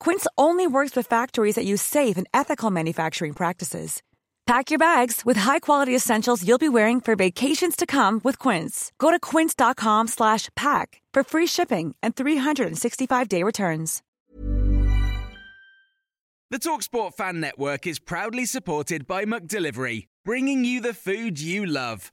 Quince only works with factories that use safe and ethical manufacturing practices. Pack your bags with high-quality essentials you'll be wearing for vacations to come with Quince. Go to quince.com/pack for free shipping and 365-day returns. The Talksport Fan Network is proudly supported by McDelivery, bringing you the food you love.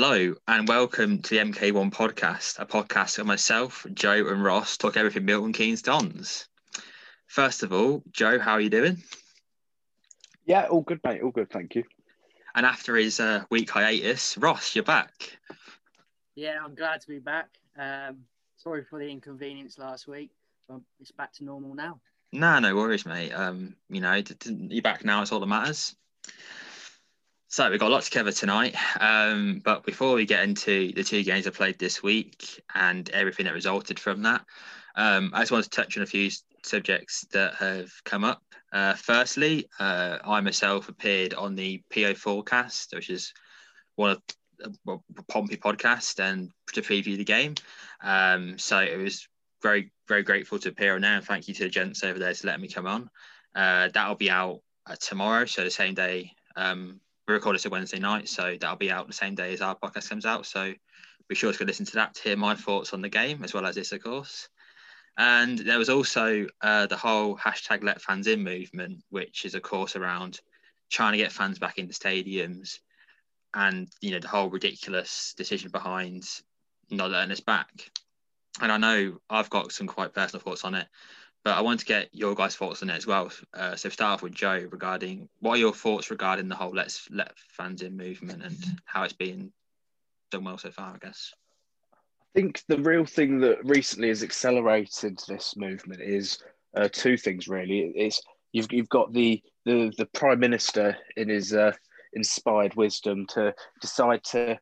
Hello and welcome to the MK1 podcast, a podcast of myself, Joe, and Ross talk everything Milton Keynes Dons. First of all, Joe, how are you doing? Yeah, all good, mate. All good, thank you. And after his uh, week hiatus, Ross, you're back. Yeah, I'm glad to be back. Um, sorry for the inconvenience last week, but it's back to normal now. Nah, no worries, mate. Um, you know, you're back now. It's all that matters. So we've got a lot to cover tonight. Um, but before we get into the two games I played this week and everything that resulted from that, um, I just want to touch on a few subjects that have come up. Uh, firstly, uh, I myself appeared on the PO Forecast, which is one of well, Pompey podcast, and to preview the game. Um, so it was very, very grateful to appear on there, and thank you to the gents over there to let me come on. Uh, that'll be out uh, tomorrow, so the same day um, we record this Wednesday night, so that'll be out the same day as our podcast comes out. So be sure to go listen to that to hear my thoughts on the game, as well as this, of course. And there was also uh, the whole hashtag Let Fans In movement, which is, of course, around trying to get fans back into stadiums, and you know the whole ridiculous decision behind not letting us back. And I know I've got some quite personal thoughts on it, but I want to get your guys' thoughts on it as well. Uh, so start off with Joe regarding what are your thoughts regarding the whole let's let fans in movement and how it's been done well so far, I guess. I think the real thing that recently has accelerated this movement is uh, two things really. It's you've you've got the the the prime minister in his uh, inspired wisdom to decide to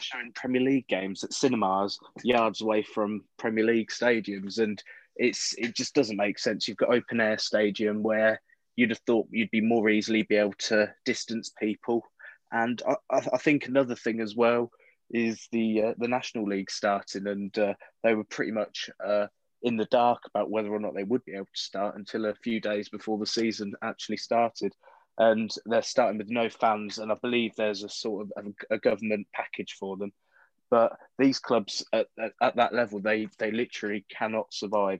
show Premier League games at cinemas yards away from Premier League stadiums and it's it just doesn't make sense. You've got open air stadium where you'd have thought you'd be more easily be able to distance people. And I, I think another thing as well is the uh, the National League starting, and uh, they were pretty much uh, in the dark about whether or not they would be able to start until a few days before the season actually started. And they're starting with no fans, and I believe there's a sort of a, a government package for them. But these clubs at, at, at that level, they they literally cannot survive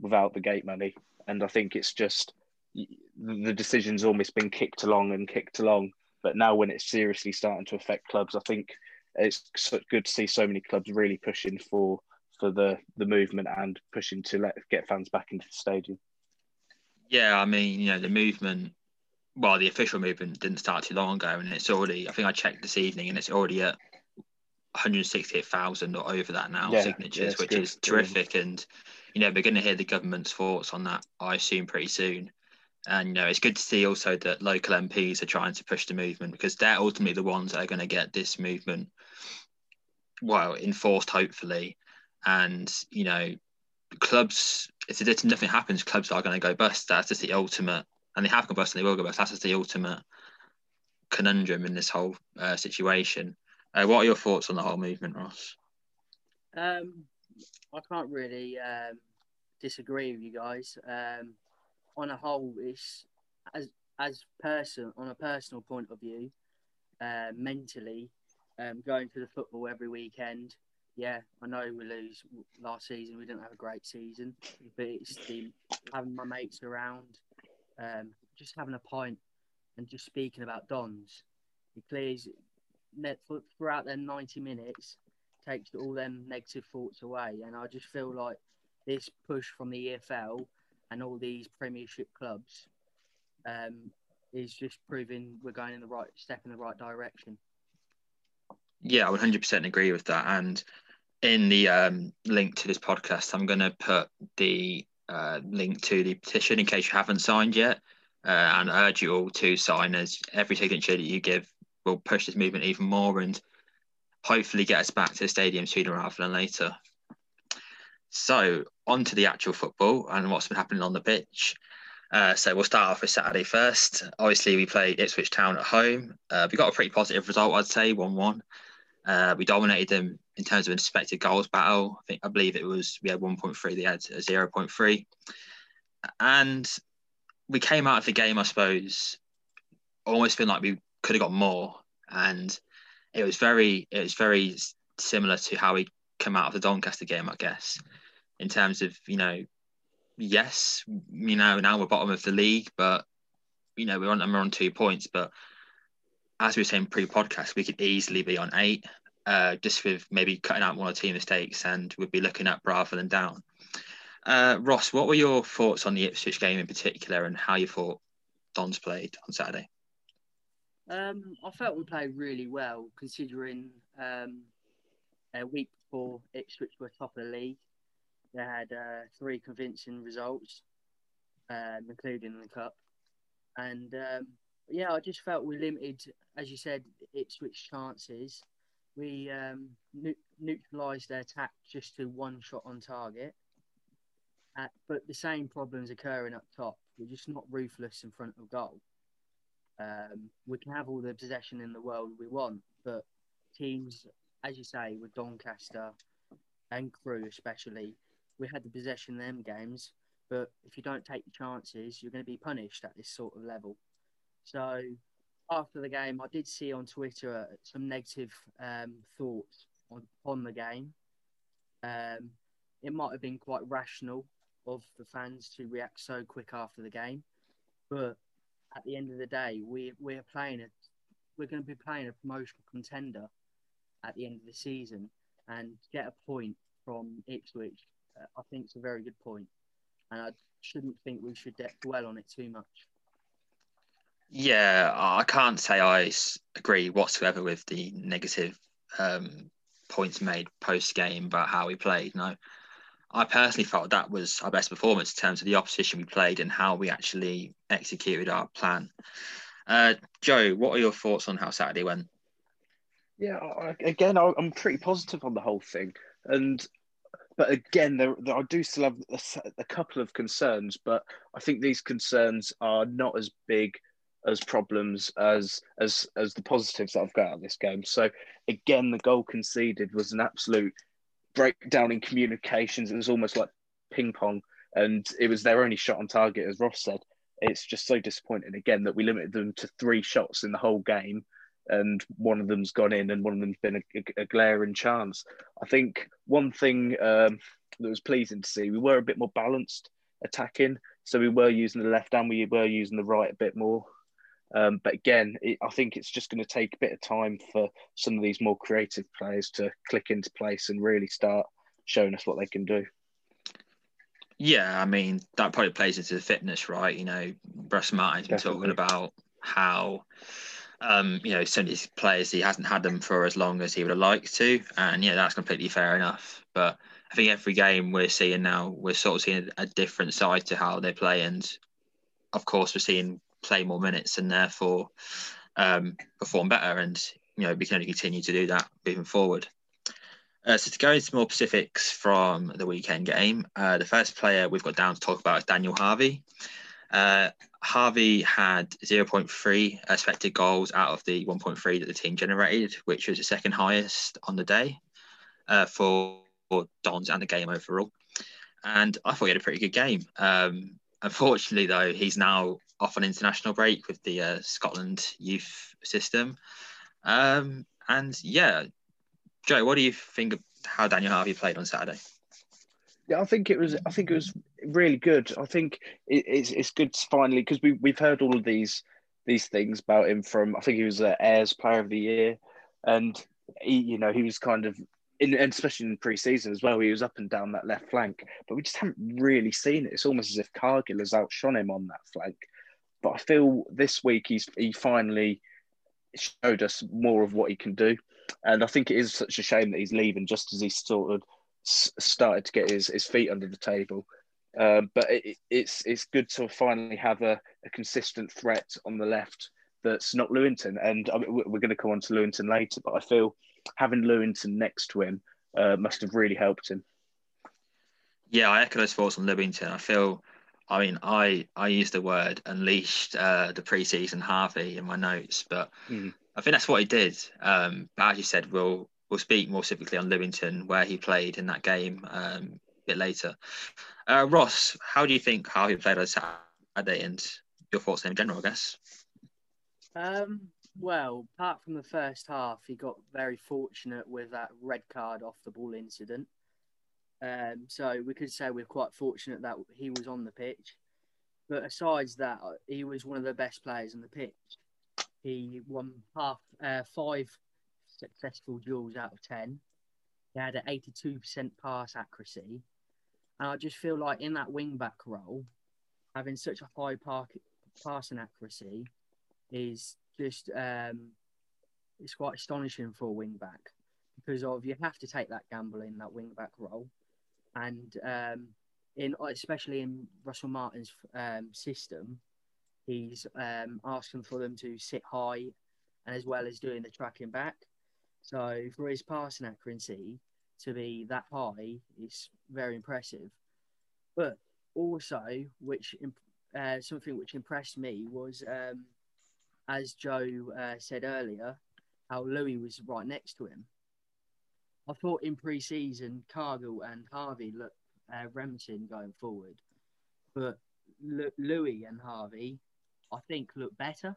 without the gate money. And I think it's just the decision's almost been kicked along and kicked along. But now, when it's seriously starting to affect clubs, I think it's so good to see so many clubs really pushing for for the the movement and pushing to let get fans back into the stadium. Yeah, I mean, you know, the movement. Well, the official movement didn't start too long ago, and it's already. I think I checked this evening, and it's already at 168,000 or over that now yeah, signatures, yeah, which good. is terrific. And you know, we're going to hear the government's thoughts on that, I assume, pretty soon. And you know, it's good to see also that local MPs are trying to push the movement because they're ultimately the ones that are going to get this movement, well, enforced hopefully. And you know, clubs, if nothing happens, clubs are going to go bust. That's just the ultimate, and they have gone bust and they will go bust. That's just the ultimate conundrum in this whole uh, situation. Uh, what are your thoughts on the whole movement, Ross? Um, I can't really um, disagree with you guys. Um, on a whole, it's as as person on a personal point of view, uh, mentally, um, going to the football every weekend. Yeah, I know we lose last season. We didn't have a great season, but it's the having my mates around, um, just having a pint, and just speaking about Dons. It clears throughout their ninety minutes takes all them negative thoughts away. And I just feel like this push from the EFL and all these Premiership clubs um, is just proving we're going in the right step in the right direction. Yeah, I would 100% agree with that. And in the um, link to this podcast, I'm going to put the uh, link to the petition in case you haven't signed yet. Uh, and I urge you all to sign as every signature that you give will push this movement even more and hopefully get us back to the stadium sooner rather than later. So, on to the actual football and what's been happening on the pitch. Uh, so, we'll start off with Saturday first. Obviously, we played Ipswich Town at home. Uh, we got a pretty positive result, I'd say 1 1. Uh, we dominated them in terms of expected goals battle. I think I believe it was we had 1.3, they had 0.3. And we came out of the game, I suppose, almost feeling like we could have got more. And it was very it was very similar to how we come out of the Doncaster game, I guess, in terms of you know, yes, you know now we're bottom of the league, but you know we're on we're on two points, but as we were saying pre-podcast, we could easily be on eight, uh, just with maybe cutting out one or two mistakes, and we'd be looking up rather than down. Uh, Ross, what were your thoughts on the Ipswich game in particular, and how you thought Dons played on Saturday? Um, I felt we played really well considering um, a week before Ipswich were top of the league. They had uh, three convincing results, um, including the cup. And um, yeah, I just felt we limited, as you said, Ipswich chances. We um, ne- neutralised their attack just to one shot on target. Uh, but the same problems occurring up top. We're just not ruthless in front of goal. Um, we can have all the possession in the world we want, but teams, as you say, with Doncaster and Crewe especially, we had the possession in them games. But if you don't take the chances, you're going to be punished at this sort of level. So after the game, I did see on Twitter uh, some negative um, thoughts on, on the game. Um, it might have been quite rational of the fans to react so quick after the game, but at the end of the day, we we're playing a we're going to be playing a promotional contender at the end of the season, and get a point from Ipswich, uh, I think it's a very good point, and I shouldn't think we should dwell on it too much. Yeah, I can't say I agree whatsoever with the negative um, points made post game about how we played. No, I personally felt that was our best performance in terms of the opposition we played and how we actually executed our plan. Uh, Joe, what are your thoughts on how Saturday went? Yeah, again, I'm pretty positive on the whole thing, and but again, there, there I do still have a, a, couple of concerns, but I think these concerns are not as big as problems as as as the positives that I've got out of this game. So again, the goal conceded was an absolute breakdown in communications. It was almost like ping pong, and it was their only shot on target, as Ross said. It's just so disappointing again that we limited them to three shots in the whole game, and one of them's gone in, and one of them's been a, a, a glaring chance. I think one thing um, that was pleasing to see, we were a bit more balanced attacking, so we were using the left and we were using the right a bit more. Um, but again, it, I think it's just going to take a bit of time for some of these more creative players to click into place and really start showing us what they can do. Yeah, I mean that probably plays into the fitness, right? You know, Russ Martin's been Definitely. talking about how um, you know, some of these players he hasn't had them for as long as he would have liked to, and yeah, that's completely fair enough. But I think every game we're seeing now, we're sort of seeing a different side to how they play, and of course, we're seeing play more minutes and therefore um, perform better. And you know we can only continue to do that moving forward. Uh, so to go into more specifics from the weekend game, uh, the first player we've got down to talk about is Daniel Harvey. Uh, Harvey had 0.3 expected goals out of the 1.3 that the team generated, which was the second highest on the day. Uh, for Dons and the game overall. And I thought he had a pretty good game. Um, unfortunately, though, he's now off on international break with the uh, Scotland youth system. Um, and yeah, Joe, what do you think of how Daniel Harvey played on Saturday? Yeah, I think it was. I think it was really good. I think it, it's it's good finally because we we've heard all of these these things about him from. I think he was uh, Ayr's Player of the Year, and he, you know, he was kind of in, and especially in pre-season as well. He was up and down that left flank, but we just haven't really seen it. It's almost as if Cargill has outshone him on that flank. But I feel this week he's he finally showed us more of what he can do, and I think it is such a shame that he's leaving just as he sort of started to get his, his feet under the table. Um, but it, it's it's good to finally have a, a, consistent threat on the left that's not Lewington. And I mean, we're going to come on to Lewington later, but I feel having Lewington next to him uh, must have really helped him. Yeah, I echo those thoughts on Lewington. I feel, I mean, I I used the word unleashed uh, the preseason Harvey in my notes, but mm. I think that's what he did. Um, but as you said, we'll we'll speak more specifically on Lewington, where he played in that game um, a bit later. Uh, Ross, how do you think Harvey he played on Saturday, and your thoughts in general, I guess? Um, well, apart from the first half, he got very fortunate with that red card off the ball incident. Um, so we could say we're quite fortunate that he was on the pitch. But aside that, he was one of the best players on the pitch. He won half uh, five successful duels out of 10. He had an 82% pass accuracy. And I just feel like in that wing back role, having such a high park, passing accuracy is just um, it's quite astonishing for a wing back because of you have to take that gamble in that wing back role, and um, in especially in Russell Martin's um, system, he's um, asking for them to sit high, and as well as doing the tracking back. So for his passing accuracy to be that high is very impressive. But also, which uh, something which impressed me was, um, as Joe uh, said earlier, how Louis was right next to him. I thought in pre-season, Cargill and Harvey looked uh, going forward, but L- Louis and Harvey, I think, look better.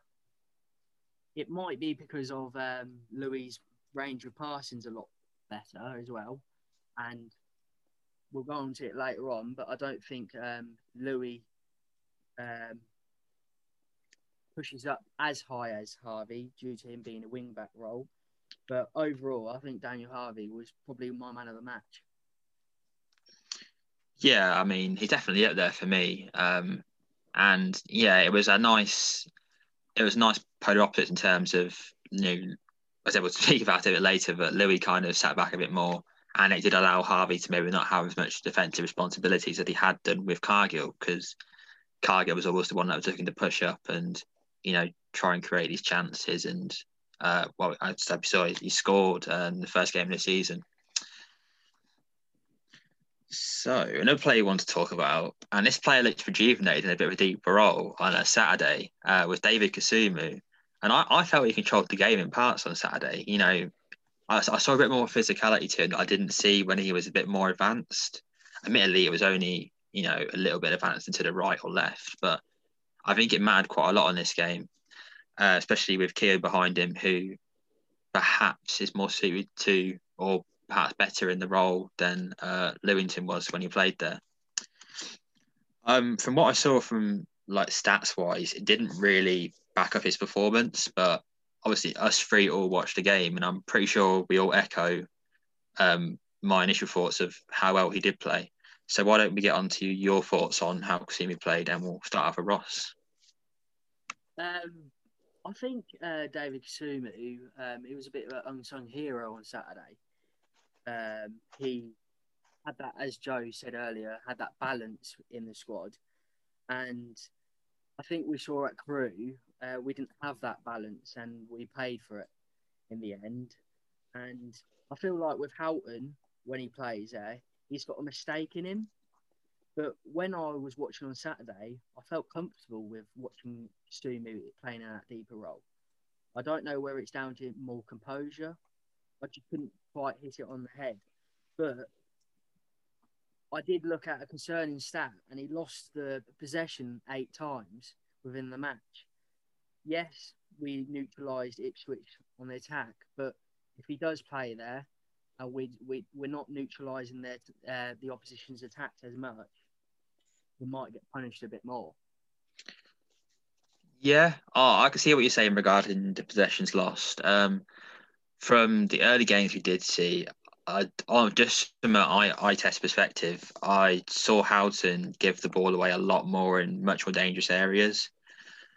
It might be because of um, Louis' range of passing's a lot better as well. And we'll go on to it later on, but I don't think um, Louis um, pushes up as high as Harvey due to him being a wing back role. But overall, I think Daniel Harvey was probably my man of the match. Yeah, I mean, he's definitely up there for me. Um, and yeah, it was a nice, it was nice polar opposite in terms of you know I was able to speak about it a bit later, but Louis kind of sat back a bit more. And it did allow Harvey to maybe not have as much defensive responsibilities that he had done with Cargill, because Cargill was always the one that was looking to push up and, you know, try and create these chances. And, uh, well, I saw he scored in the first game of the season. So, another player you want to talk about, and this player looked rejuvenated in a bit of a deeper role on a Saturday, uh, was David Kasumu. And I, I felt he controlled the game in parts on Saturday. You know, I, I saw a bit more physicality to him that I didn't see when he was a bit more advanced. Admittedly, it was only, you know, a little bit advanced into the right or left, but I think it mattered quite a lot on this game, uh, especially with Keogh behind him, who perhaps is more suited to or perhaps better in the role than uh, Lewington was when he played there. Um, from what I saw from like stats wise, it didn't really back up his performance. But obviously, us three all watched the game, and I'm pretty sure we all echo um, my initial thoughts of how well he did play. So why don't we get on to your thoughts on how Kasumu played, and we'll start off with Ross. Um, I think uh, David Kasumu, um, he was a bit of an unsung hero on Saturday. Um, he had that, as Joe said earlier, had that balance in the squad, and I think we saw at Crewe uh, we didn't have that balance and we paid for it in the end. And I feel like with Houghton, when he plays there, he's got a mistake in him. But when I was watching on Saturday, I felt comfortable with watching Kasumu playing in that deeper role. I don't know whether it's down to more composure. I just couldn't quite hit it on the head. But I did look at a concerning stat, and he lost the possession eight times within the match. Yes, we neutralised Ipswich on the attack, but if he does play there, uh, we we we're not neutralising uh, the opposition's attacks as much. We might get punished a bit more. Yeah, oh, I can see what you're saying regarding the possessions lost. Um, from the early games we did see, I, just from an eye, eye test perspective, I saw Houghton give the ball away a lot more in much more dangerous areas,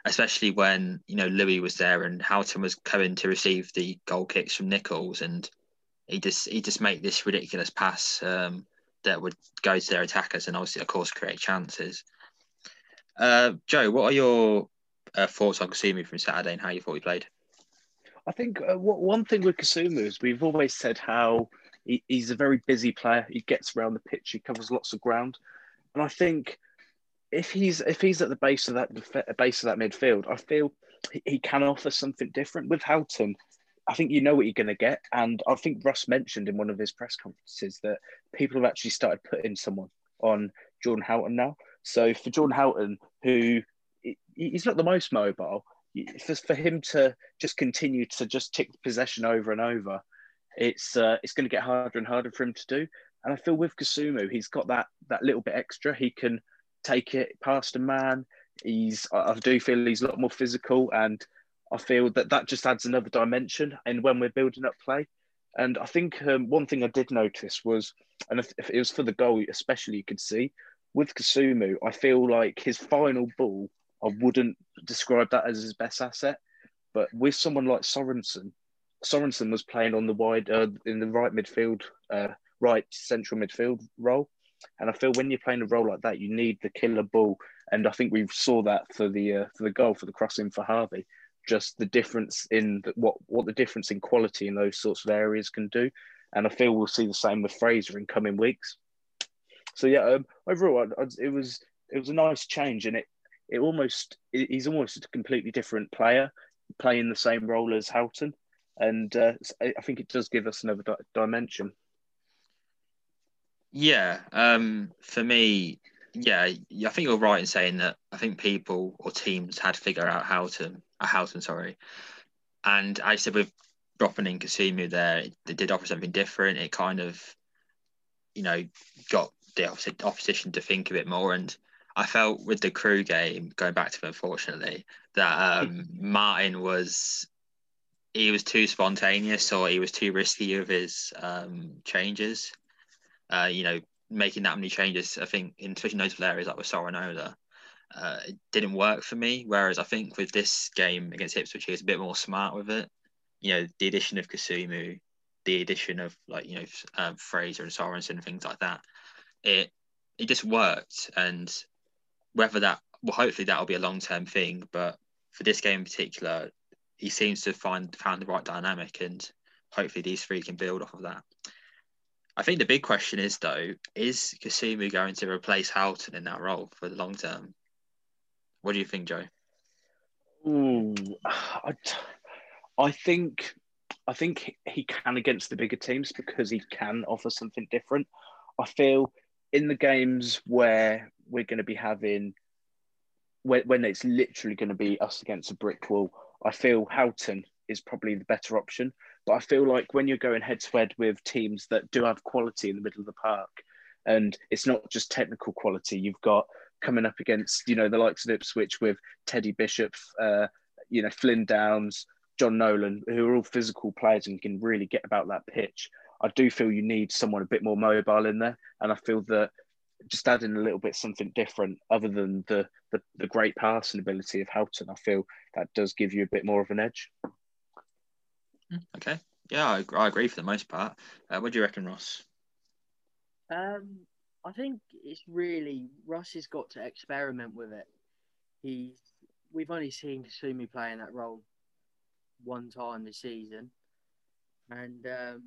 especially when you know Louis was there and Houghton was coming to receive the goal kicks from Nicholls, and he just he just made this ridiculous pass um, that would go to their attackers and obviously of course create chances. Uh, Joe, what are your uh, thoughts on Kasumu from Saturday and how you thought he played? I think uh, one thing with Kasumu is we've always said how he, he's a very busy player. He gets around the pitch. He covers lots of ground, and I think if he's if he's at the base of that base of that midfield, I feel he, he can offer something different with Houghton. I think you know what you're going to get, and I think Russ mentioned in one of his press conferences that people have actually started putting someone on Jordan Houghton now. So for Jordan Houghton, who he's not the most mobile. For, him to just continue to just tick possession over and over, it's uh, it's going to get harder and harder for him to do. And I feel with Kasumu, he's got that that little bit extra. He can take it past a man. He's I do feel he's a lot more physical, and I feel that that just adds another dimension. And when we're building up play, and I think um, one thing I did notice was, and if, if, it was for the goal, especially you could see with Kasumu, I feel like his final ball I wouldn't describe that as his best asset. But with someone like Sorensen, Sorensen was playing on the wide uh, in the right midfield, uh, right central midfield role, and I feel when you're playing a role like that, you need the killer ball. And I think we saw that for the uh, for the goal for the crossing for Harvey. Just the difference in the, what what the difference in quality in those sorts of areas can do, and I feel we'll see the same with Fraser in coming weeks. So yeah, um, overall, I, I, it was it was a nice change, and it it almost he's almost a completely different player playing the same role as Houghton, and uh, I think it does give us another di- dimension. Yeah, um, for me, yeah, I think you're right in saying that. I think people or teams had to figure out how uh, Houghton, sorry, and I said with dropping in Kasumu there, they did offer something different. It kind of, you know, got the opposition to think a bit more and I felt with the Crewe game, going back to it, unfortunately, that um, Martin was he was too spontaneous or he was too risky with his um, changes. Uh, you know, making that many changes, I think, in especially notable areas like with Sorinola, uh, it didn't work for me. Whereas I think with this game against Ipswich, he was a bit more smart with it. You know, the addition of Kasumu, the addition of like you know um, Fraser and Sorensen and things like that, it it just worked. And whether that well, hopefully that'll be a long term thing. But for this game in particular, he seems to find found the right dynamic, and hopefully these three can build off of that. I think the big question is though, is Kasumu going to replace Houghton in that role for the long term? What do you think, Joe? Ooh, I, I think I think he can against the bigger teams because he can offer something different. I feel in the games where we're going to be having when, when it's literally going to be us against a brick wall. I feel Houghton is probably the better option, but I feel like when you're going head to head with teams that do have quality in the middle of the park, and it's not just technical quality, you've got coming up against you know the likes of Ipswich with Teddy Bishop, uh, you know Flynn Downes, Jon Nolan, who are all physical players and can really get about that pitch. I do feel you need someone a bit more mobile in there, and I feel that just adding a little bit something different other than the, the, the great passing ability of Houghton, I feel that does give you a bit more of an edge. Okay. Yeah, I, I agree for the most part. Uh, what do you reckon, Ross? Um, I think it's really Russ has got to experiment with it. He's we've only seen Kasumu play in that role one time this season, and um,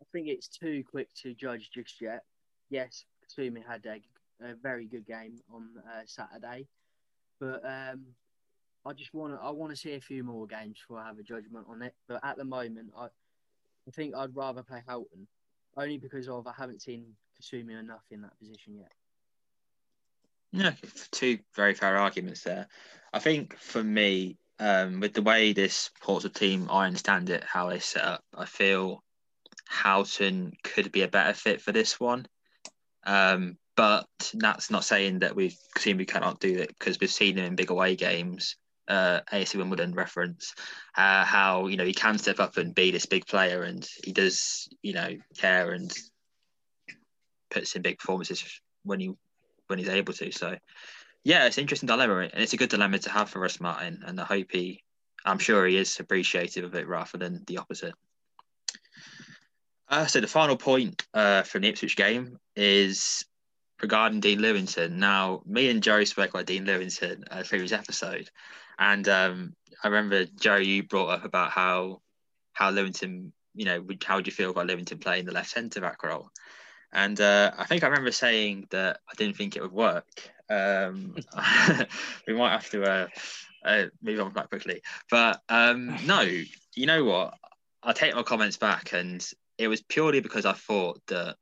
I think it's too quick to judge just yet yes, Kasumu had a, a, very good game on uh, Saturday, but um, I just want to I want to see a few more games before I have a judgment on it. But at the moment, I I think I'd rather play Houghton only because of I haven't seen Kasumu enough in that position yet. Yeah, two very fair arguments there. I think for me, um, with the way this Portsmouth team, I understand it, how they set up, I feel Houghton could be a better fit for this one. Um, but that's not saying that we've seen we cannot do it because we've seen him in big away games. Uh, AFC Wimbledon reference, uh, how you know he can step up and be this big player, and he does you know care and puts in big performances when he when he's able to. So yeah, it's an interesting dilemma, and it's a good dilemma to have for Russ Martin. And I hope he, I'm sure he is appreciative of it rather than the opposite. Uh, so the final point uh, from the Ipswich game is regarding Dean Lewington. Now, me and Joe spoke about Dean Lewington a previous episode, and um, I remember Joe, you brought up about how how Lewington, you know, how would you feel about Lewington playing the left centre back role? And uh, I think I remember saying that I didn't think it would work. Um, we might have to uh, uh, move on quite quickly. But um, no, you know what? I take my comments back, and it was purely because I thought that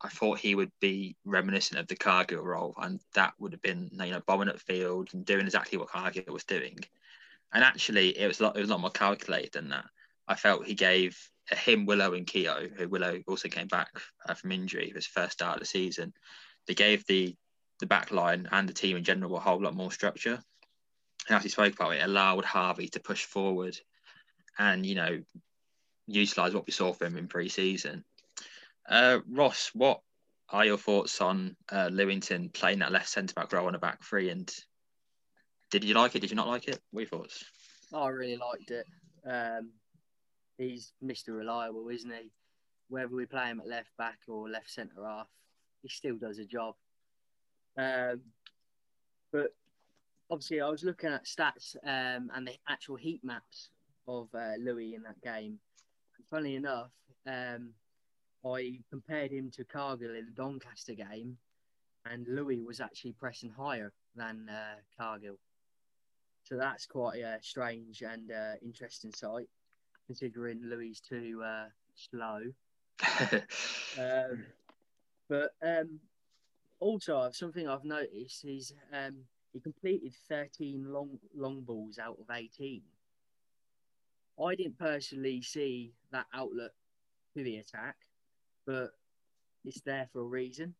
I thought he would be reminiscent of the Cargill role, and that would have been you know bombing up field and doing exactly what Cargill was doing. And actually, it was a lot, it was a lot more calculated than that. I felt he gave him, Willow, and Keogh, who Willow also came back uh, from injury, his first start of the season. They gave the the back line and the team in general a whole lot more structure. And as he spoke about it, allowed Harvey to push forward and, you know, utilise what we saw from him in pre season. Uh, Ross, what are your thoughts on uh, Lewington playing that left centre back role on a back three? And did you like it? Did you not like it? What are your thoughts? I really liked it. Um, he's Mr. Reliable, isn't he? Whether we play him at left back or left centre half, he still does a job. Um, but obviously, I was looking at stats um, and the actual heat maps of uh, Louis in that game. And funnily enough, um, I compared him to Cargill in the Doncaster game, and Louis was actually pressing higher than uh, Cargill. So that's quite a strange and uh, interesting sight, considering Louis too uh, slow. um, but um, also, something I've noticed is um, he completed 13 long long balls out of 18. I didn't personally see that outlet to the attack, but it's there for a reason.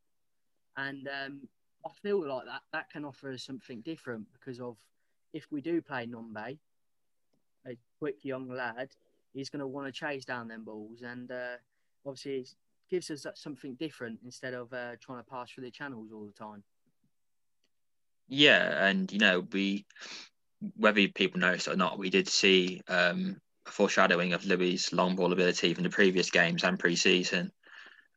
And um, I feel like that that can offer us something different because of if we do play Nombe, a quick young lad, he's going to want to chase down them balls, and uh, obviously it gives us something different instead of uh, trying to pass through the channels all the time. Yeah, and you know, we whether people noticed or not, we did see um, a foreshadowing of Louis' long ball ability from the previous games and pre-season.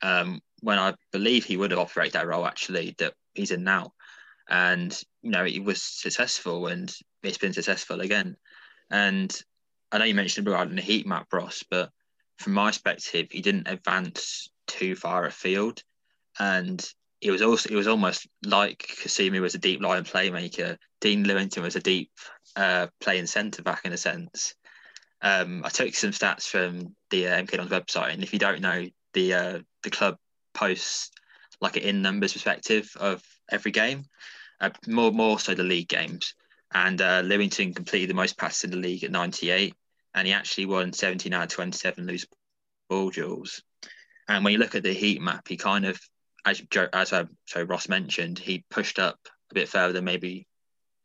Um, when I believe he would have operated that role actually that he's in now, and you know, he was successful, and it's been successful again. And I know you mentioned regarding the heat map, Ross, but from my perspective, he didn't advance too far afield, and it was also it was almost like Kasumu was a deep line playmaker. Dean Lewington was a deep uh, playing centre back in a sense. Um, I took some stats from the uh, MK website, and if you don't know, the uh, the club posts like an in numbers perspective of every game, uh, more more so the league games. And uh, Lewington completed the most passes in the league at 98, and he actually won 17 out of 27 loose ball duels. And when you look at the heat map, he kind of, as Joe, as uh, so Ross mentioned, he pushed up a bit further than maybe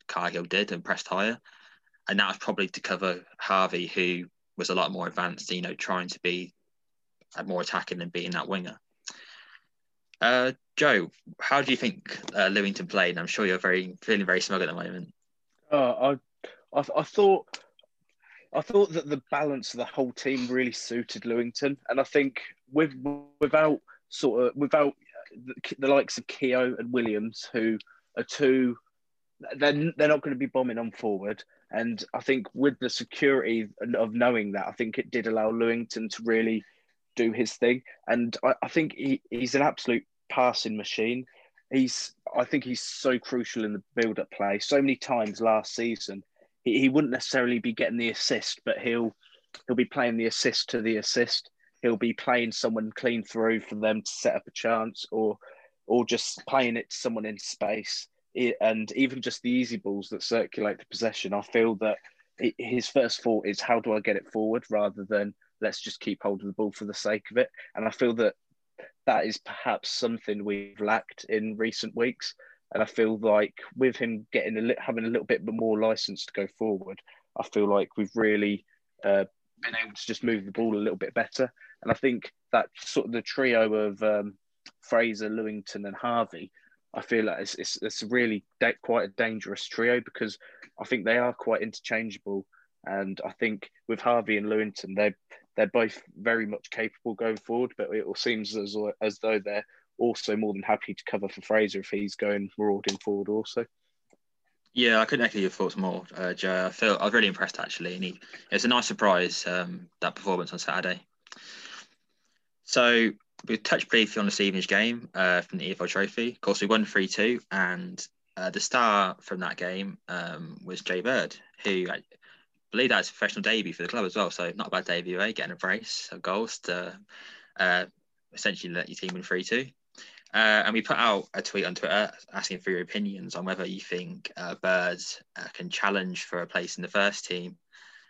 Cargill did and pressed higher, and that was probably to cover Harvey, who was a lot more advanced, you know, trying to be more attacking than being that winger. Uh, Joe, how do you think uh, Lewington played? I'm sure you're very feeling very smug at the moment. Uh, I, I, I thought I thought that the balance of the whole team really suited Lewington, and I think with without sort of without the, the likes of Keogh and Williams, who are two, they're they're not going to be bombing on forward, and I think with the security of knowing that, I think it did allow Lewington to really do his thing, and I, I think he, he's an absolute passing machine. He's I think he's so crucial in the build-up play. So many times last season he, he wouldn't necessarily be getting the assist, but he'll he'll be playing the assist to the assist. he'll be playing someone clean through for them to set up a chance, or or just playing it to someone in space. And even just the easy balls that circulate the possession, I feel that his first thought is how do I get it forward rather than let's just keep hold of the ball for the sake of it. And I feel that that is perhaps something we've lacked in recent weeks. And I feel like with him getting a li- having a little bit more license to go forward, I feel like we've really uh, been able to just move the ball a little bit better. And I think that sort of the trio of um, Fraser, Lewington, and Harvey, I feel like it's, it's, it's really quite a dangerous trio because I think they are quite interchangeable. And I think with Harvey and Lewington, they're they're both very much capable going forward, but it all seems as as though they're also more than happy to cover for Fraser if he's going marauding forward also. Yeah, I couldn't echo your thoughts more, uh, Joe. I feel I was really impressed actually, and he, it's a nice surprise um, that performance on Saturday. So we touched briefly on this evening's game uh, from the EFL Trophy. Of course, we won three two, and uh, the star from that game um, was Jay Bird, who believe that's a professional debut for the club as well. So not a bad debut, eh? Getting a brace of goals to uh, essentially let your team win three two. Uh, and we put out a tweet on Twitter asking for your opinions on whether you think uh, Birds uh, can challenge for a place in the first team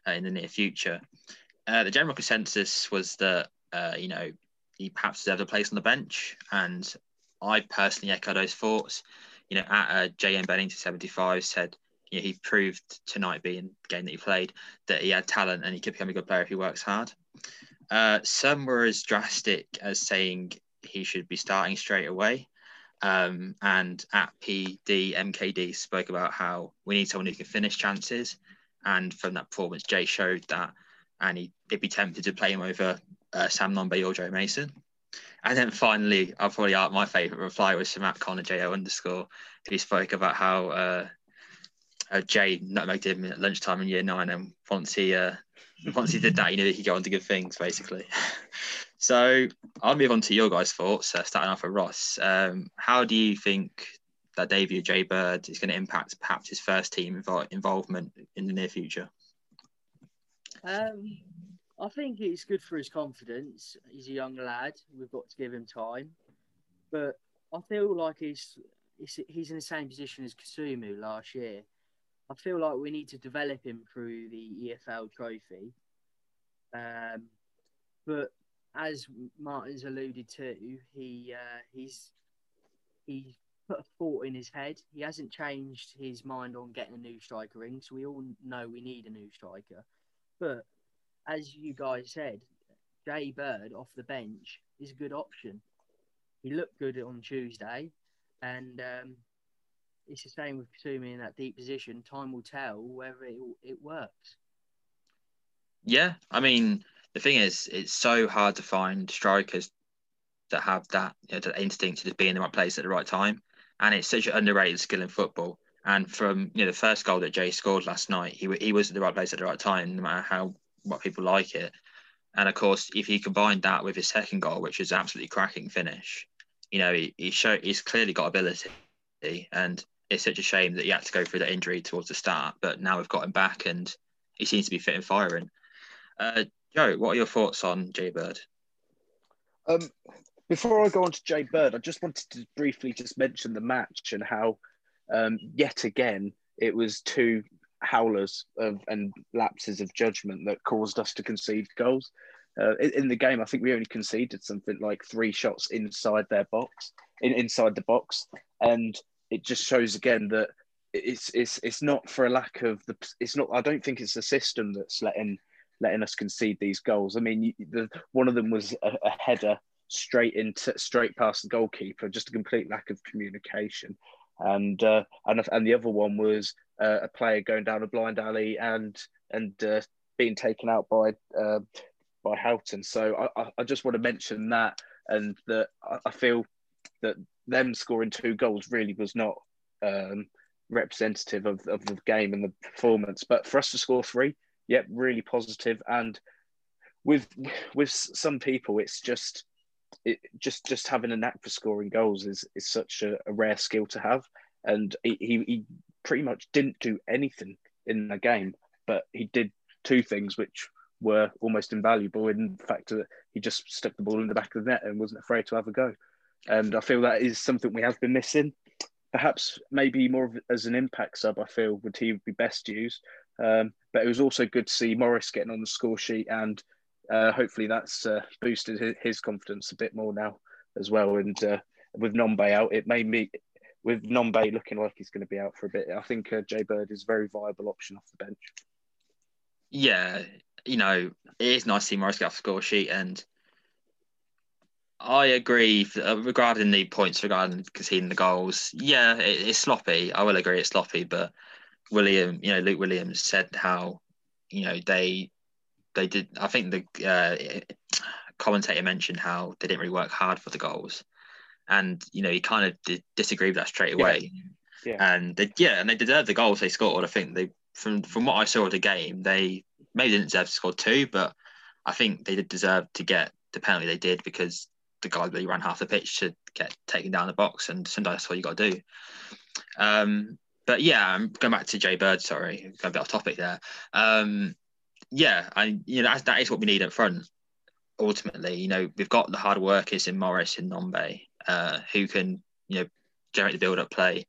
uh, in the near future. Uh, the general consensus was that, uh, you know, he perhaps deserves a place on the bench. And I personally echo those thoughts. You know, at JM Bennington 75 said, you know, he proved tonight being the game that he played that he had talent and he could become a good player if he works hard. some were as drastic as saying he should be starting straight away. Um, and at PD, MKD spoke about how we need someone who can finish chances. And from that performance, Jay showed that. And he, would be tempted to play him over uh, Sam Nombe or Joe Mason. And then finally, I'll probably out my favourite reply was from at Connor JO underscore, who spoke about how uh, uh, Jay nutmegged him at lunchtime in year nine. And once he uh, once he did that, he knew that he could go on to good things, basically. So I'll move on to your guys' thoughts, uh, starting off with Ross. Um, how do you think that debut Jay Bird is going to impact perhaps his first team invo- involvement in the near future? Um, I think it's good for his confidence. He's a young lad. We've got to give him time. But I feel like he's he's, he's in the same position as Kasumu last year. I feel like we need to develop him through the EFL trophy. Um, but as Martin's alluded to, he uh, he's he put a thought in his head. He hasn't changed his mind on getting a new striker in, so we all know we need a new striker. But as you guys said, Jay Bird off the bench is a good option. He looked good on Tuesday, and um, it's the same with Kasumu in that deep position. Time will tell whether it, it works. Yeah, I mean, the thing is, it's so hard to find strikers that have that, you know, that instinct to just be in the right place at the right time. And it's such an underrated skill in football. And from you know the first goal that Jay scored last night, he he was at the right place at the right time, no matter how what people like it. And of course, if he combined that with his second goal, which is absolutely cracking finish, you know he he show he's clearly got ability, and it's such a shame that he had to go through that injury towards the start. But now we've got him back, and he seems to be fit and firing. Uh, Joe, what are your thoughts on Jay Bird? Um, before I go on to Jay Bird, I just wanted to briefly just mention the match and how, um, yet again, it was two howlers of, and lapses of judgment that caused us to concede goals. Uh, in, in, the game, I think we only conceded something like three shots inside their box, in, inside the box, and it just shows again that it's it's it's not for a lack of the. It's not. I don't think it's the system that's letting letting us concede these goals. I mean, the, one of them was a, a, header straight into straight past the goalkeeper, just a complete lack of communication. And uh, and and the other one was uh, a player going down a blind alley and and uh, being taken out by uh, by Houghton. So I, I just want to mention that and that I feel that them scoring two goals really was not um, representative of, of the game and the performance. But for us to score three, yep, really positive. And with with some people, it's just it just just having a knack for scoring goals is is such a, a rare skill to have. And he, he, he pretty much didn't do anything in the game, but he did two things which were almost invaluable in the fact that he just stuck the ball in the back of the net and wasn't afraid to have a go. And I feel that is something we have been missing. Perhaps maybe more as an impact sub, I feel would he be best used. Um, but it was also good to see Morris getting on the score sheet, and uh, hopefully that's uh, boosted his, confidence a bit more now as well. And uh, with Nombe out, it made me with Nombe looking like he's going to be out for a bit. I think uh, Jay Bird is a very viable option off the bench. Yeah, you know, it is nice to see Morris get off the score sheet, and I agree uh, regarding the points regarding conceding the goals. Yeah, it, it's sloppy. I will agree it's sloppy, but William, you know, Luke Williams said how, you know, they they did. I think the uh, commentator mentioned how they didn't really work hard for the goals, and you know, he kind of did disagree with that straight away. Yeah. yeah. And they, yeah, and they deserved the goals they scored. I think they, from from what I saw of the game, they maybe didn't deserve to score two, but I think they did deserve to get the penalty they did because the guy really ran half the pitch to get taken down the box, and sometimes that's what you got to do. Um, but yeah, I'm going back to Jay Bird. Sorry, going a bit off topic there. Um, yeah, I you know that is what we need up front. Ultimately, you know, we've got the hard workers in Morris and Nombe uh, who can you know generate the build-up play,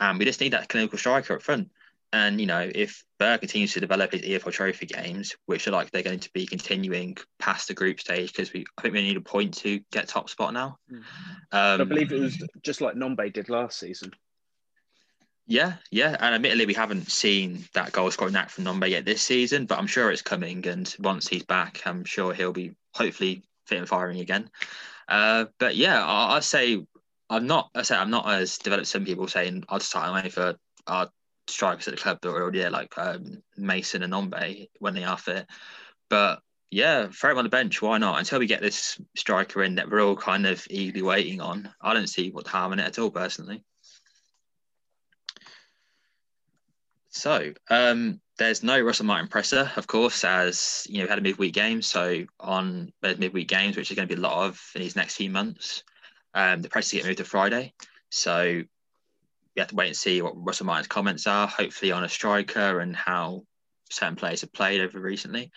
and we just need that clinical striker up front. And you know, if Bird continues to develop his EFL Trophy games, which are like they're going to be continuing past the group stage, because we I think we need a point to get top spot now. Mm. Um, I believe it was just like Nombe did last season. Yeah, yeah, and admittedly, we haven't seen that goal scoring knack from Nombe yet this season, but I'm sure it's coming. And once he's back, I'm sure he'll be hopefully fit and firing again. Uh, but yeah, I, I say I'm not. I say I'm not as developed. Some people saying I'd start away for our strikers at the club that are already there, like um, Mason and Nombe when they are fit. But yeah, throw him on the bench. Why not? Until we get this striker in that we're all kind of eagerly waiting on, I don't see what harm in it at all, personally. So um, there's no Russell Martin presser, of course, as you know, we had a midweek game. So on midweek games, which is going to be a lot of in these next few months, um, the press get moved to Friday. So we have to wait and see what Russell Martin's comments are, hopefully on a striker and how certain players have played over recently.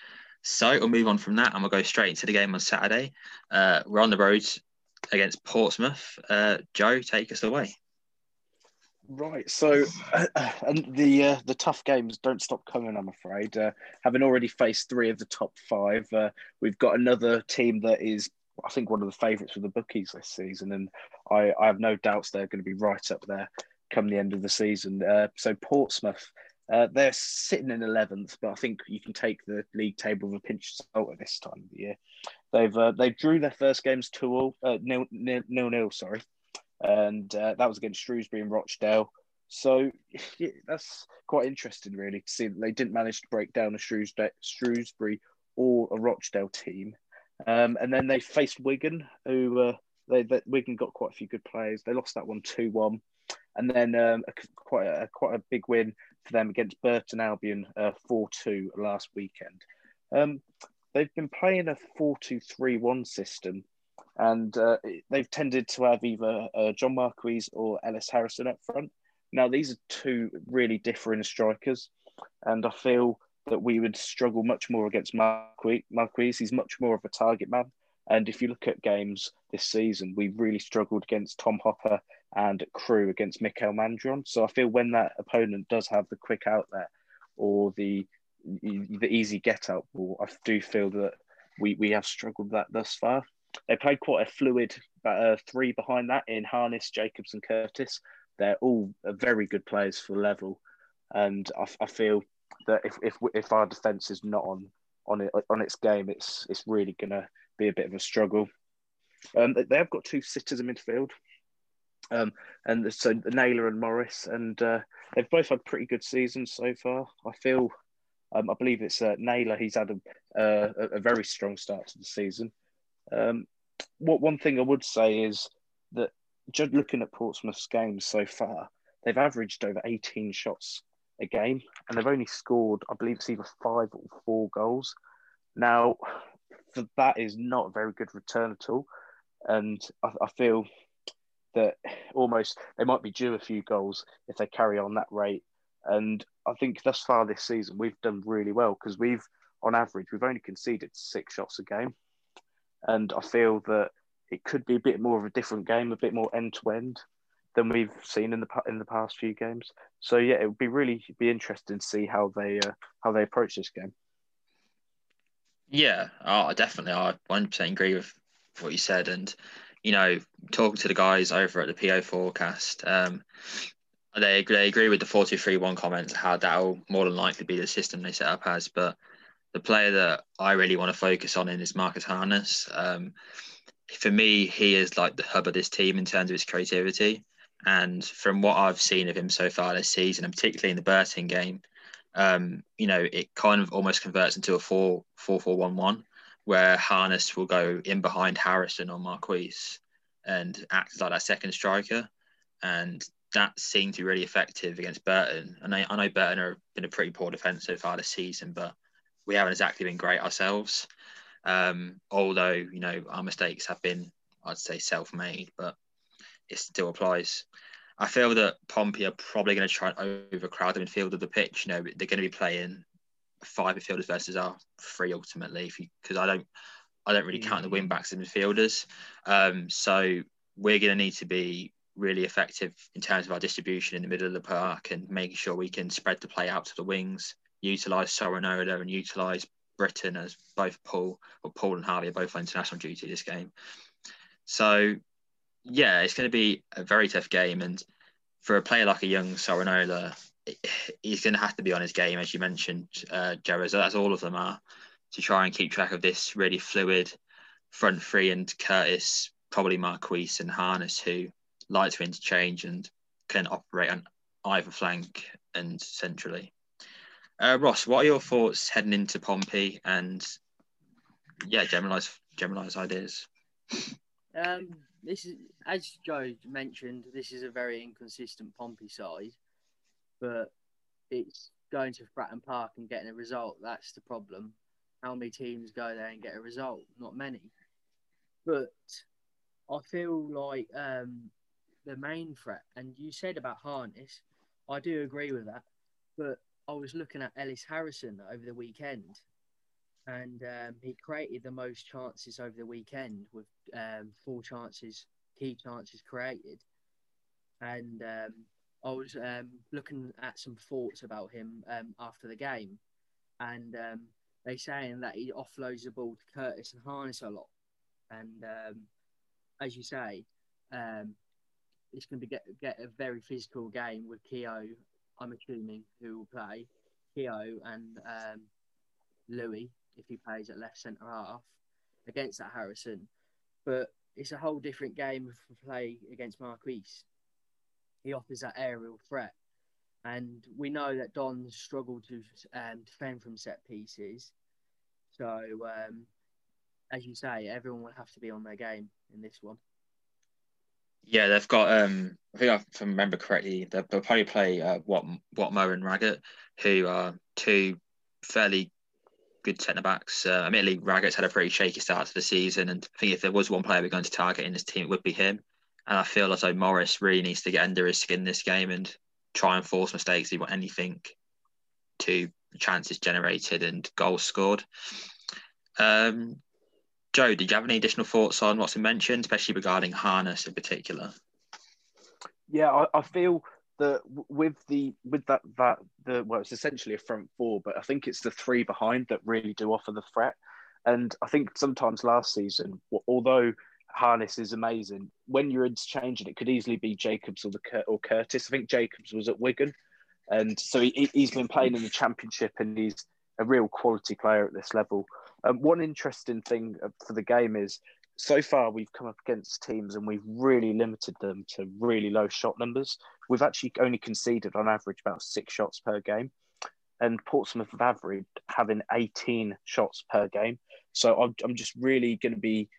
So we'll move on from that and we'll go straight into the game on Saturday. Uh, we're on the road against Portsmouth. Uh, Joe, take us away. Right, so uh, and the uh, the tough games don't stop coming. I'm afraid, uh, having already faced three of the top five, uh, we've got another team that is, I think, one of the favourites for the bookies this season, and I, I have no doubts they're going to be right up there come the end of the season. Uh, so Portsmouth, uh, they're sitting in eleventh, but I think you can take the league table with a pinch of salt at this time of the year. They've they drew their first games two all nil, nil nil nil. Sorry and uh, that was against Shrewsbury and Rochdale. So yeah, that's quite interesting, really, to see that they didn't manage to break down a Shrewsbury or a Rochdale team. Um, and then they faced Wigan, who uh, they, they, Wigan got quite a few good players. They lost that one two one, and then um, quite a quite a big win for them against Burton Albion uh, four uh, two last weekend. Um, they've been playing a four two three one system and uh, they've tended to have either uh, John Marquis or Ellis Harrison up front. Now, these are two really different strikers, and I feel that we would struggle much more against Marquis. Marquis, he's much more of a target man. And if you look at games this season, we've really struggled against Tom Hopper and Crewe against Mikael Mandron. So I feel when that opponent does have the quick out there or the the easy get up, I do feel that we, we have struggled that thus far. They played quite a fluid uh, three behind that in Harness, Jacobs, and Curtis. They're all very good players for level, and I, I feel that if, if if our defence is not on on it on its game, it's it's really gonna be a bit of a struggle. Um, they have got two sitters in midfield, um, and so Naylor and Morris, and uh, they've both had pretty good seasons so far. I feel, um, I believe it's uh, Naylor. He's had a, uh, a very strong start to the season, um, what one thing I would say is that just looking at Portsmouth's games so far, they've averaged over 18 shots a game, and they've only scored, I believe, it's either five or four goals. Now, that is not a very good return at all, and I, I feel that almost they might be due a few goals if they carry on that rate. And I think thus far this season we've done really well because we've on average, we've only conceded six shots a game. And I feel that it could be a bit more of a different game, a bit more end to end than we've seen in the in the past few games. So yeah, it would be really be interesting to see how they uh, how they approach this game. Yeah, oh, definitely. I 100% agree with what you said. And, you know, talking to the guys over at the PO forecast, um, they, they agree with the 4-2-3-1 comments, how that'll more than likely be the system they set up as. But the player that I really want to focus on in is Marcus Harness. Um, for me, he is like the hub of this team in terms of his creativity. And from what I've seen of him so far this season, and particularly in the Burton game, um, you know, it kind of almost converts into a 4 4 4 1 1, where Harness will go in behind Harrison or Marquis and act as like that second striker. And that seemed to be really effective against Burton. And I, I know Burton have been a pretty poor defence so far this season, but we haven't exactly been great ourselves. Um, although, you know, our mistakes have been, I'd say, self made, but it still applies. I feel that Pompey are probably going to try and overcrowd the midfield of the pitch. You know, they're going to be playing five midfielders versus our three ultimately, because I don't, I don't really count the wing backs as midfielders. Um, so we're going to need to be really effective in terms of our distribution in the middle of the park and making sure we can spread the play out to the wings, utilise Sorinola and utilise Brittain as both Poole or Poole and Harvie are both on international duty this game. So yeah, it's going to be a very tough game. And for a player like a young Sorinola, he's going to have to be on his game, as you mentioned, uh, Joe, as all of them are, to try and keep track of this really fluid front three and Curtis, probably Marquis and Harness, who like to interchange and can operate on either flank and centrally. Uh, Ross, what are your thoughts heading into Pompey and yeah, generalized generalized ideas? Um, this is as Joe mentioned, this is a very inconsistent Pompey side, but it's going to Fratton Park and getting a result. That's the problem. How many teams go there and get a result? Not many. But I feel like um, the main threat, and you said about Harness, I do agree with that. But I was looking at Ellis Harrison over the weekend, and um, he created the most chances over the weekend with um, four chances, key chances created. And um, I was um, looking at some thoughts about him um, after the game, and um, they saying that he offloads the ball to Curtis and Harness a lot. And as you say, it's going to be get, get a very physical game with Keogh. I'm assuming who will play Keogh and Louis if he plays at left centre half against that Harrison. But it's a whole different game for play against Marquis. He offers that aerial threat. And we know that Don struggled to um, defend from set pieces. So, um, as you say, everyone will have to be on their game in this one. Yeah, they've got. Um, I think I remember correctly, they'll probably play uh, what Whatmough and Raggett, who are two fairly good centre backs. Uh, admittedly, Raggett's had a pretty shaky start to the season, and I think if there was one player we're going to target in this team, it would be him. And I feel as though Morris really needs to get under his skin this game and try and force mistakes. He want anything to chances generated and goals scored. Um, Joe, did you have any additional thoughts on what's been mentioned, especially regarding harness in particular? Yeah, I, I feel that with the with that that the well it's essentially a front four but i think it's the three behind that really do offer the threat and i think sometimes last season although harness is amazing when you're interchanging it could easily be jacobs or the or curtis i think jacobs was at wigan and so he, he's been playing in the championship and he's a real quality player at this level um, one interesting thing for the game is so far we've come up against teams and we've really limited them to really low shot numbers. We've actually only conceded on average about six shots per game, and Portsmouth have averaged having 18 shots per game. So I'm, I'm just really going to be.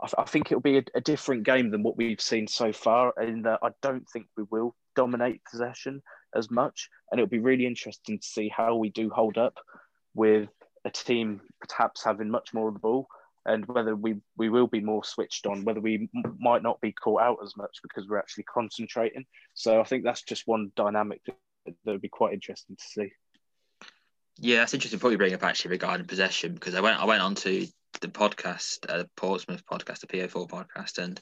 I, think it'll be a, a, different game than what we've seen so far, and I don't think we will dominate possession as much. And it'll be really interesting to see how we do hold up with a team perhaps having much more of the ball and whether we, we will be more switched on, whether we m- might not be caught out as much because we're actually concentrating. So I think that's just one dynamic that, that would be quite interesting to see. Yeah, that's interesting. Probably bring up actually regarding possession because I went I went on to the podcast, uh, Portsmouth podcast, the PO4 podcast, and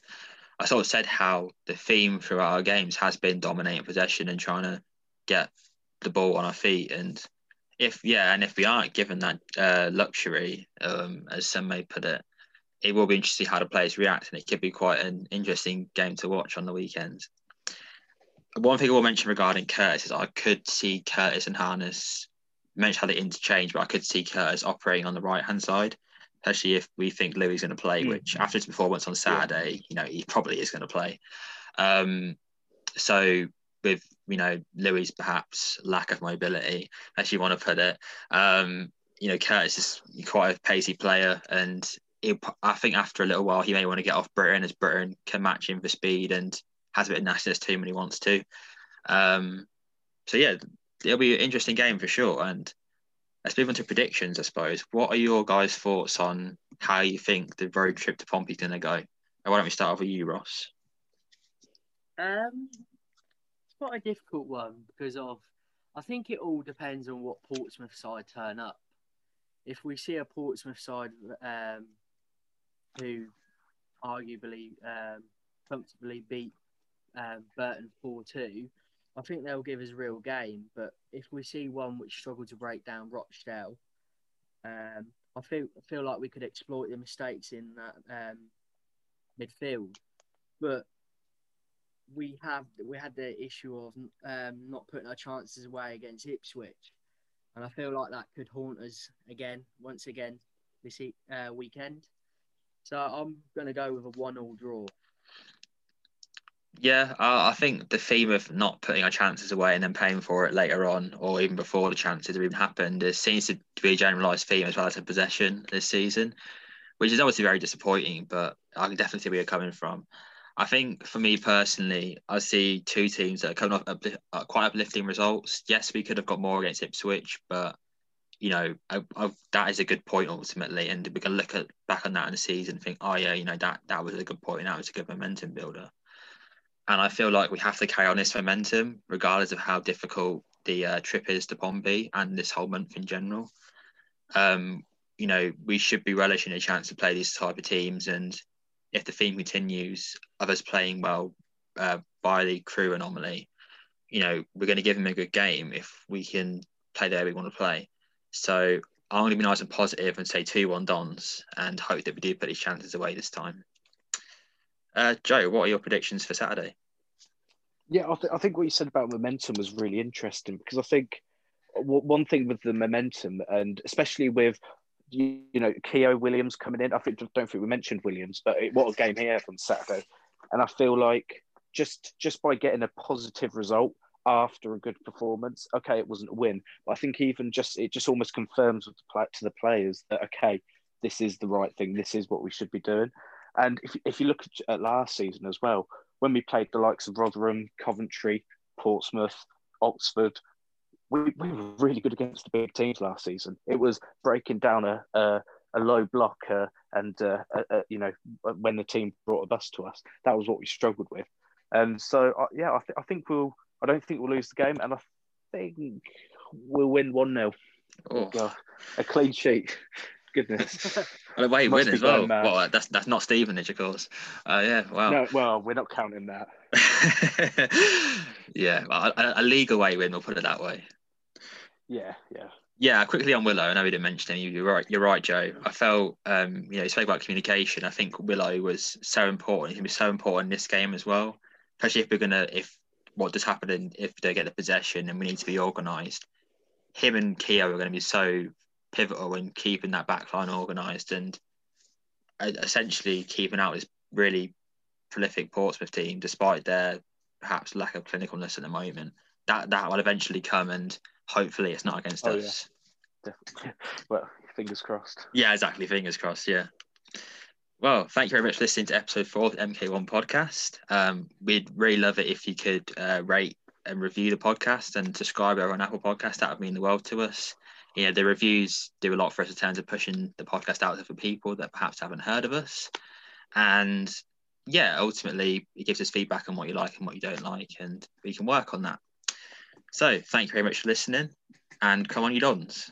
I sort of said how the theme throughout our games has been dominating possession and trying to get the ball on our feet. And if yeah, and if we aren't given that uh, luxury, um, as some may put it, it will be interesting how the players react, and it could be quite an interesting game to watch on the weekend. One thing I will mention regarding Curtis is I could see Curtis and Harness mention how they interchange, but I could see Curtis operating on the right hand side, especially if we think Louis is going to play. Mm. Which after his performance on Saturday, yeah. you know he probably is going to play. Um, so with you know Louis perhaps lack of mobility, as you want to put it, um, you know Curtis is quite a pacey player, and I think after a little while he may want to get off Brittain as Brittain can match him for speed and has a bit of nastiness to him when he wants to. Um, so yeah, it'll be an interesting game for sure. And let's move on to predictions, I suppose. What are your guys' thoughts on how you think the road trip to Pompey's going to go? Why don't we start off with you, Ross? Um, it's quite a difficult one because of I think it all depends on what Portsmouth side turn up. If we see a Portsmouth side um, who arguably um, comfortably beat um, Burton 4 2, I think they'll give us real game. But if we see one which struggled to break down Rochdale, um, I feel feel like we could exploit the mistakes in that um, midfield. But we have we had the issue of um, not putting our chances away against Ipswich, and I feel like that could haunt us again, once again, this uh, weekend. So I'm going to go with a one-all draw. Yeah, I, I think the theme of not putting our chances away and then paying for it later on, or even before the chances have even happened, it seems to be a generalised theme as well as a possession this season, which is obviously very disappointing. But I can definitely see where you're coming from. I think for me personally, I see two teams that are coming off uh, quite uplifting results. Yes, we could have got more against Ipswich, but you know I, that is a good point ultimately, and we can look at back on that in the season and think, oh yeah, you know that that was a good point, and that was a good momentum builder. And I feel like we have to carry on this momentum, regardless of how difficult the uh, trip is to Pompey and this whole month in general. Um, you know, we should be relishing a chance to play these type of teams. And if the theme continues of us playing well uh, by the crew anomaly, you know, we're going to give them a good game if we can play the way we want to play. So I'm going to be nice and positive and say 2 1 Dons and hope that we do put these chances away this time. Uh, Joe, what are your predictions for Saturday? Yeah, I, th- I think what you said about momentum was really interesting because I think w- one thing with the momentum, and especially with you, you know Keogh Williams coming in, I think don't think we mentioned Williams, but it, what a game here from Saturday, and I feel like just just by getting a positive result after a good performance, okay, it wasn't a win, but I think even just it just almost confirms to the players that okay, this is the right thing, this is what we should be doing. And if, if you look at last season as well, when we played the likes of Rotherham, Coventry, Portsmouth, Oxford, we, we were really good against the big teams last season. It was breaking down a, a, a low block uh, and, uh, uh, you know, when the team brought a bus to us, that was what we struggled with. And so, uh, yeah, I, th- I think we'll, I don't think we'll lose the game. And I think we'll win 1 0. Oh. A clean sheet goodness. well, away win as well. Well, that's that's not Stevenage, of course. Uh, yeah, wow. No, well, we're not counting that. yeah, well, a, a league away win. We'll put it that way. Yeah, yeah. Yeah, quickly on Willow. I know we didn't mention him. You're right. You're right, Joe. I felt, um, you know, you spoke about communication. I think Willow was so important. He going to be so important in this game as well, especially if we're gonna, if what does happen if they get the possession and we need to be organised. Him and Keogh are going to be so pivotal in keeping that backline organised and uh, essentially keeping out this really prolific Portsmouth team, despite their perhaps lack of clinicalness at the moment. That that will eventually come, and hopefully, it's not against oh, us. Yeah. Definitely. Well, fingers crossed. Yeah, exactly. Fingers crossed. Yeah. Well, thank you very much for listening to episode four of the MK1 podcast. Um, we'd really love it if you could uh, rate and review the podcast and subscribe over on Apple Podcast. That would mean the world to us you know, the reviews do a lot for us in terms of pushing the podcast out there for people that perhaps haven't heard of us. And yeah, ultimately, it gives us feedback on what you like and what you don't like, and we can work on that. So, thank you very much for listening, and come on, you dons.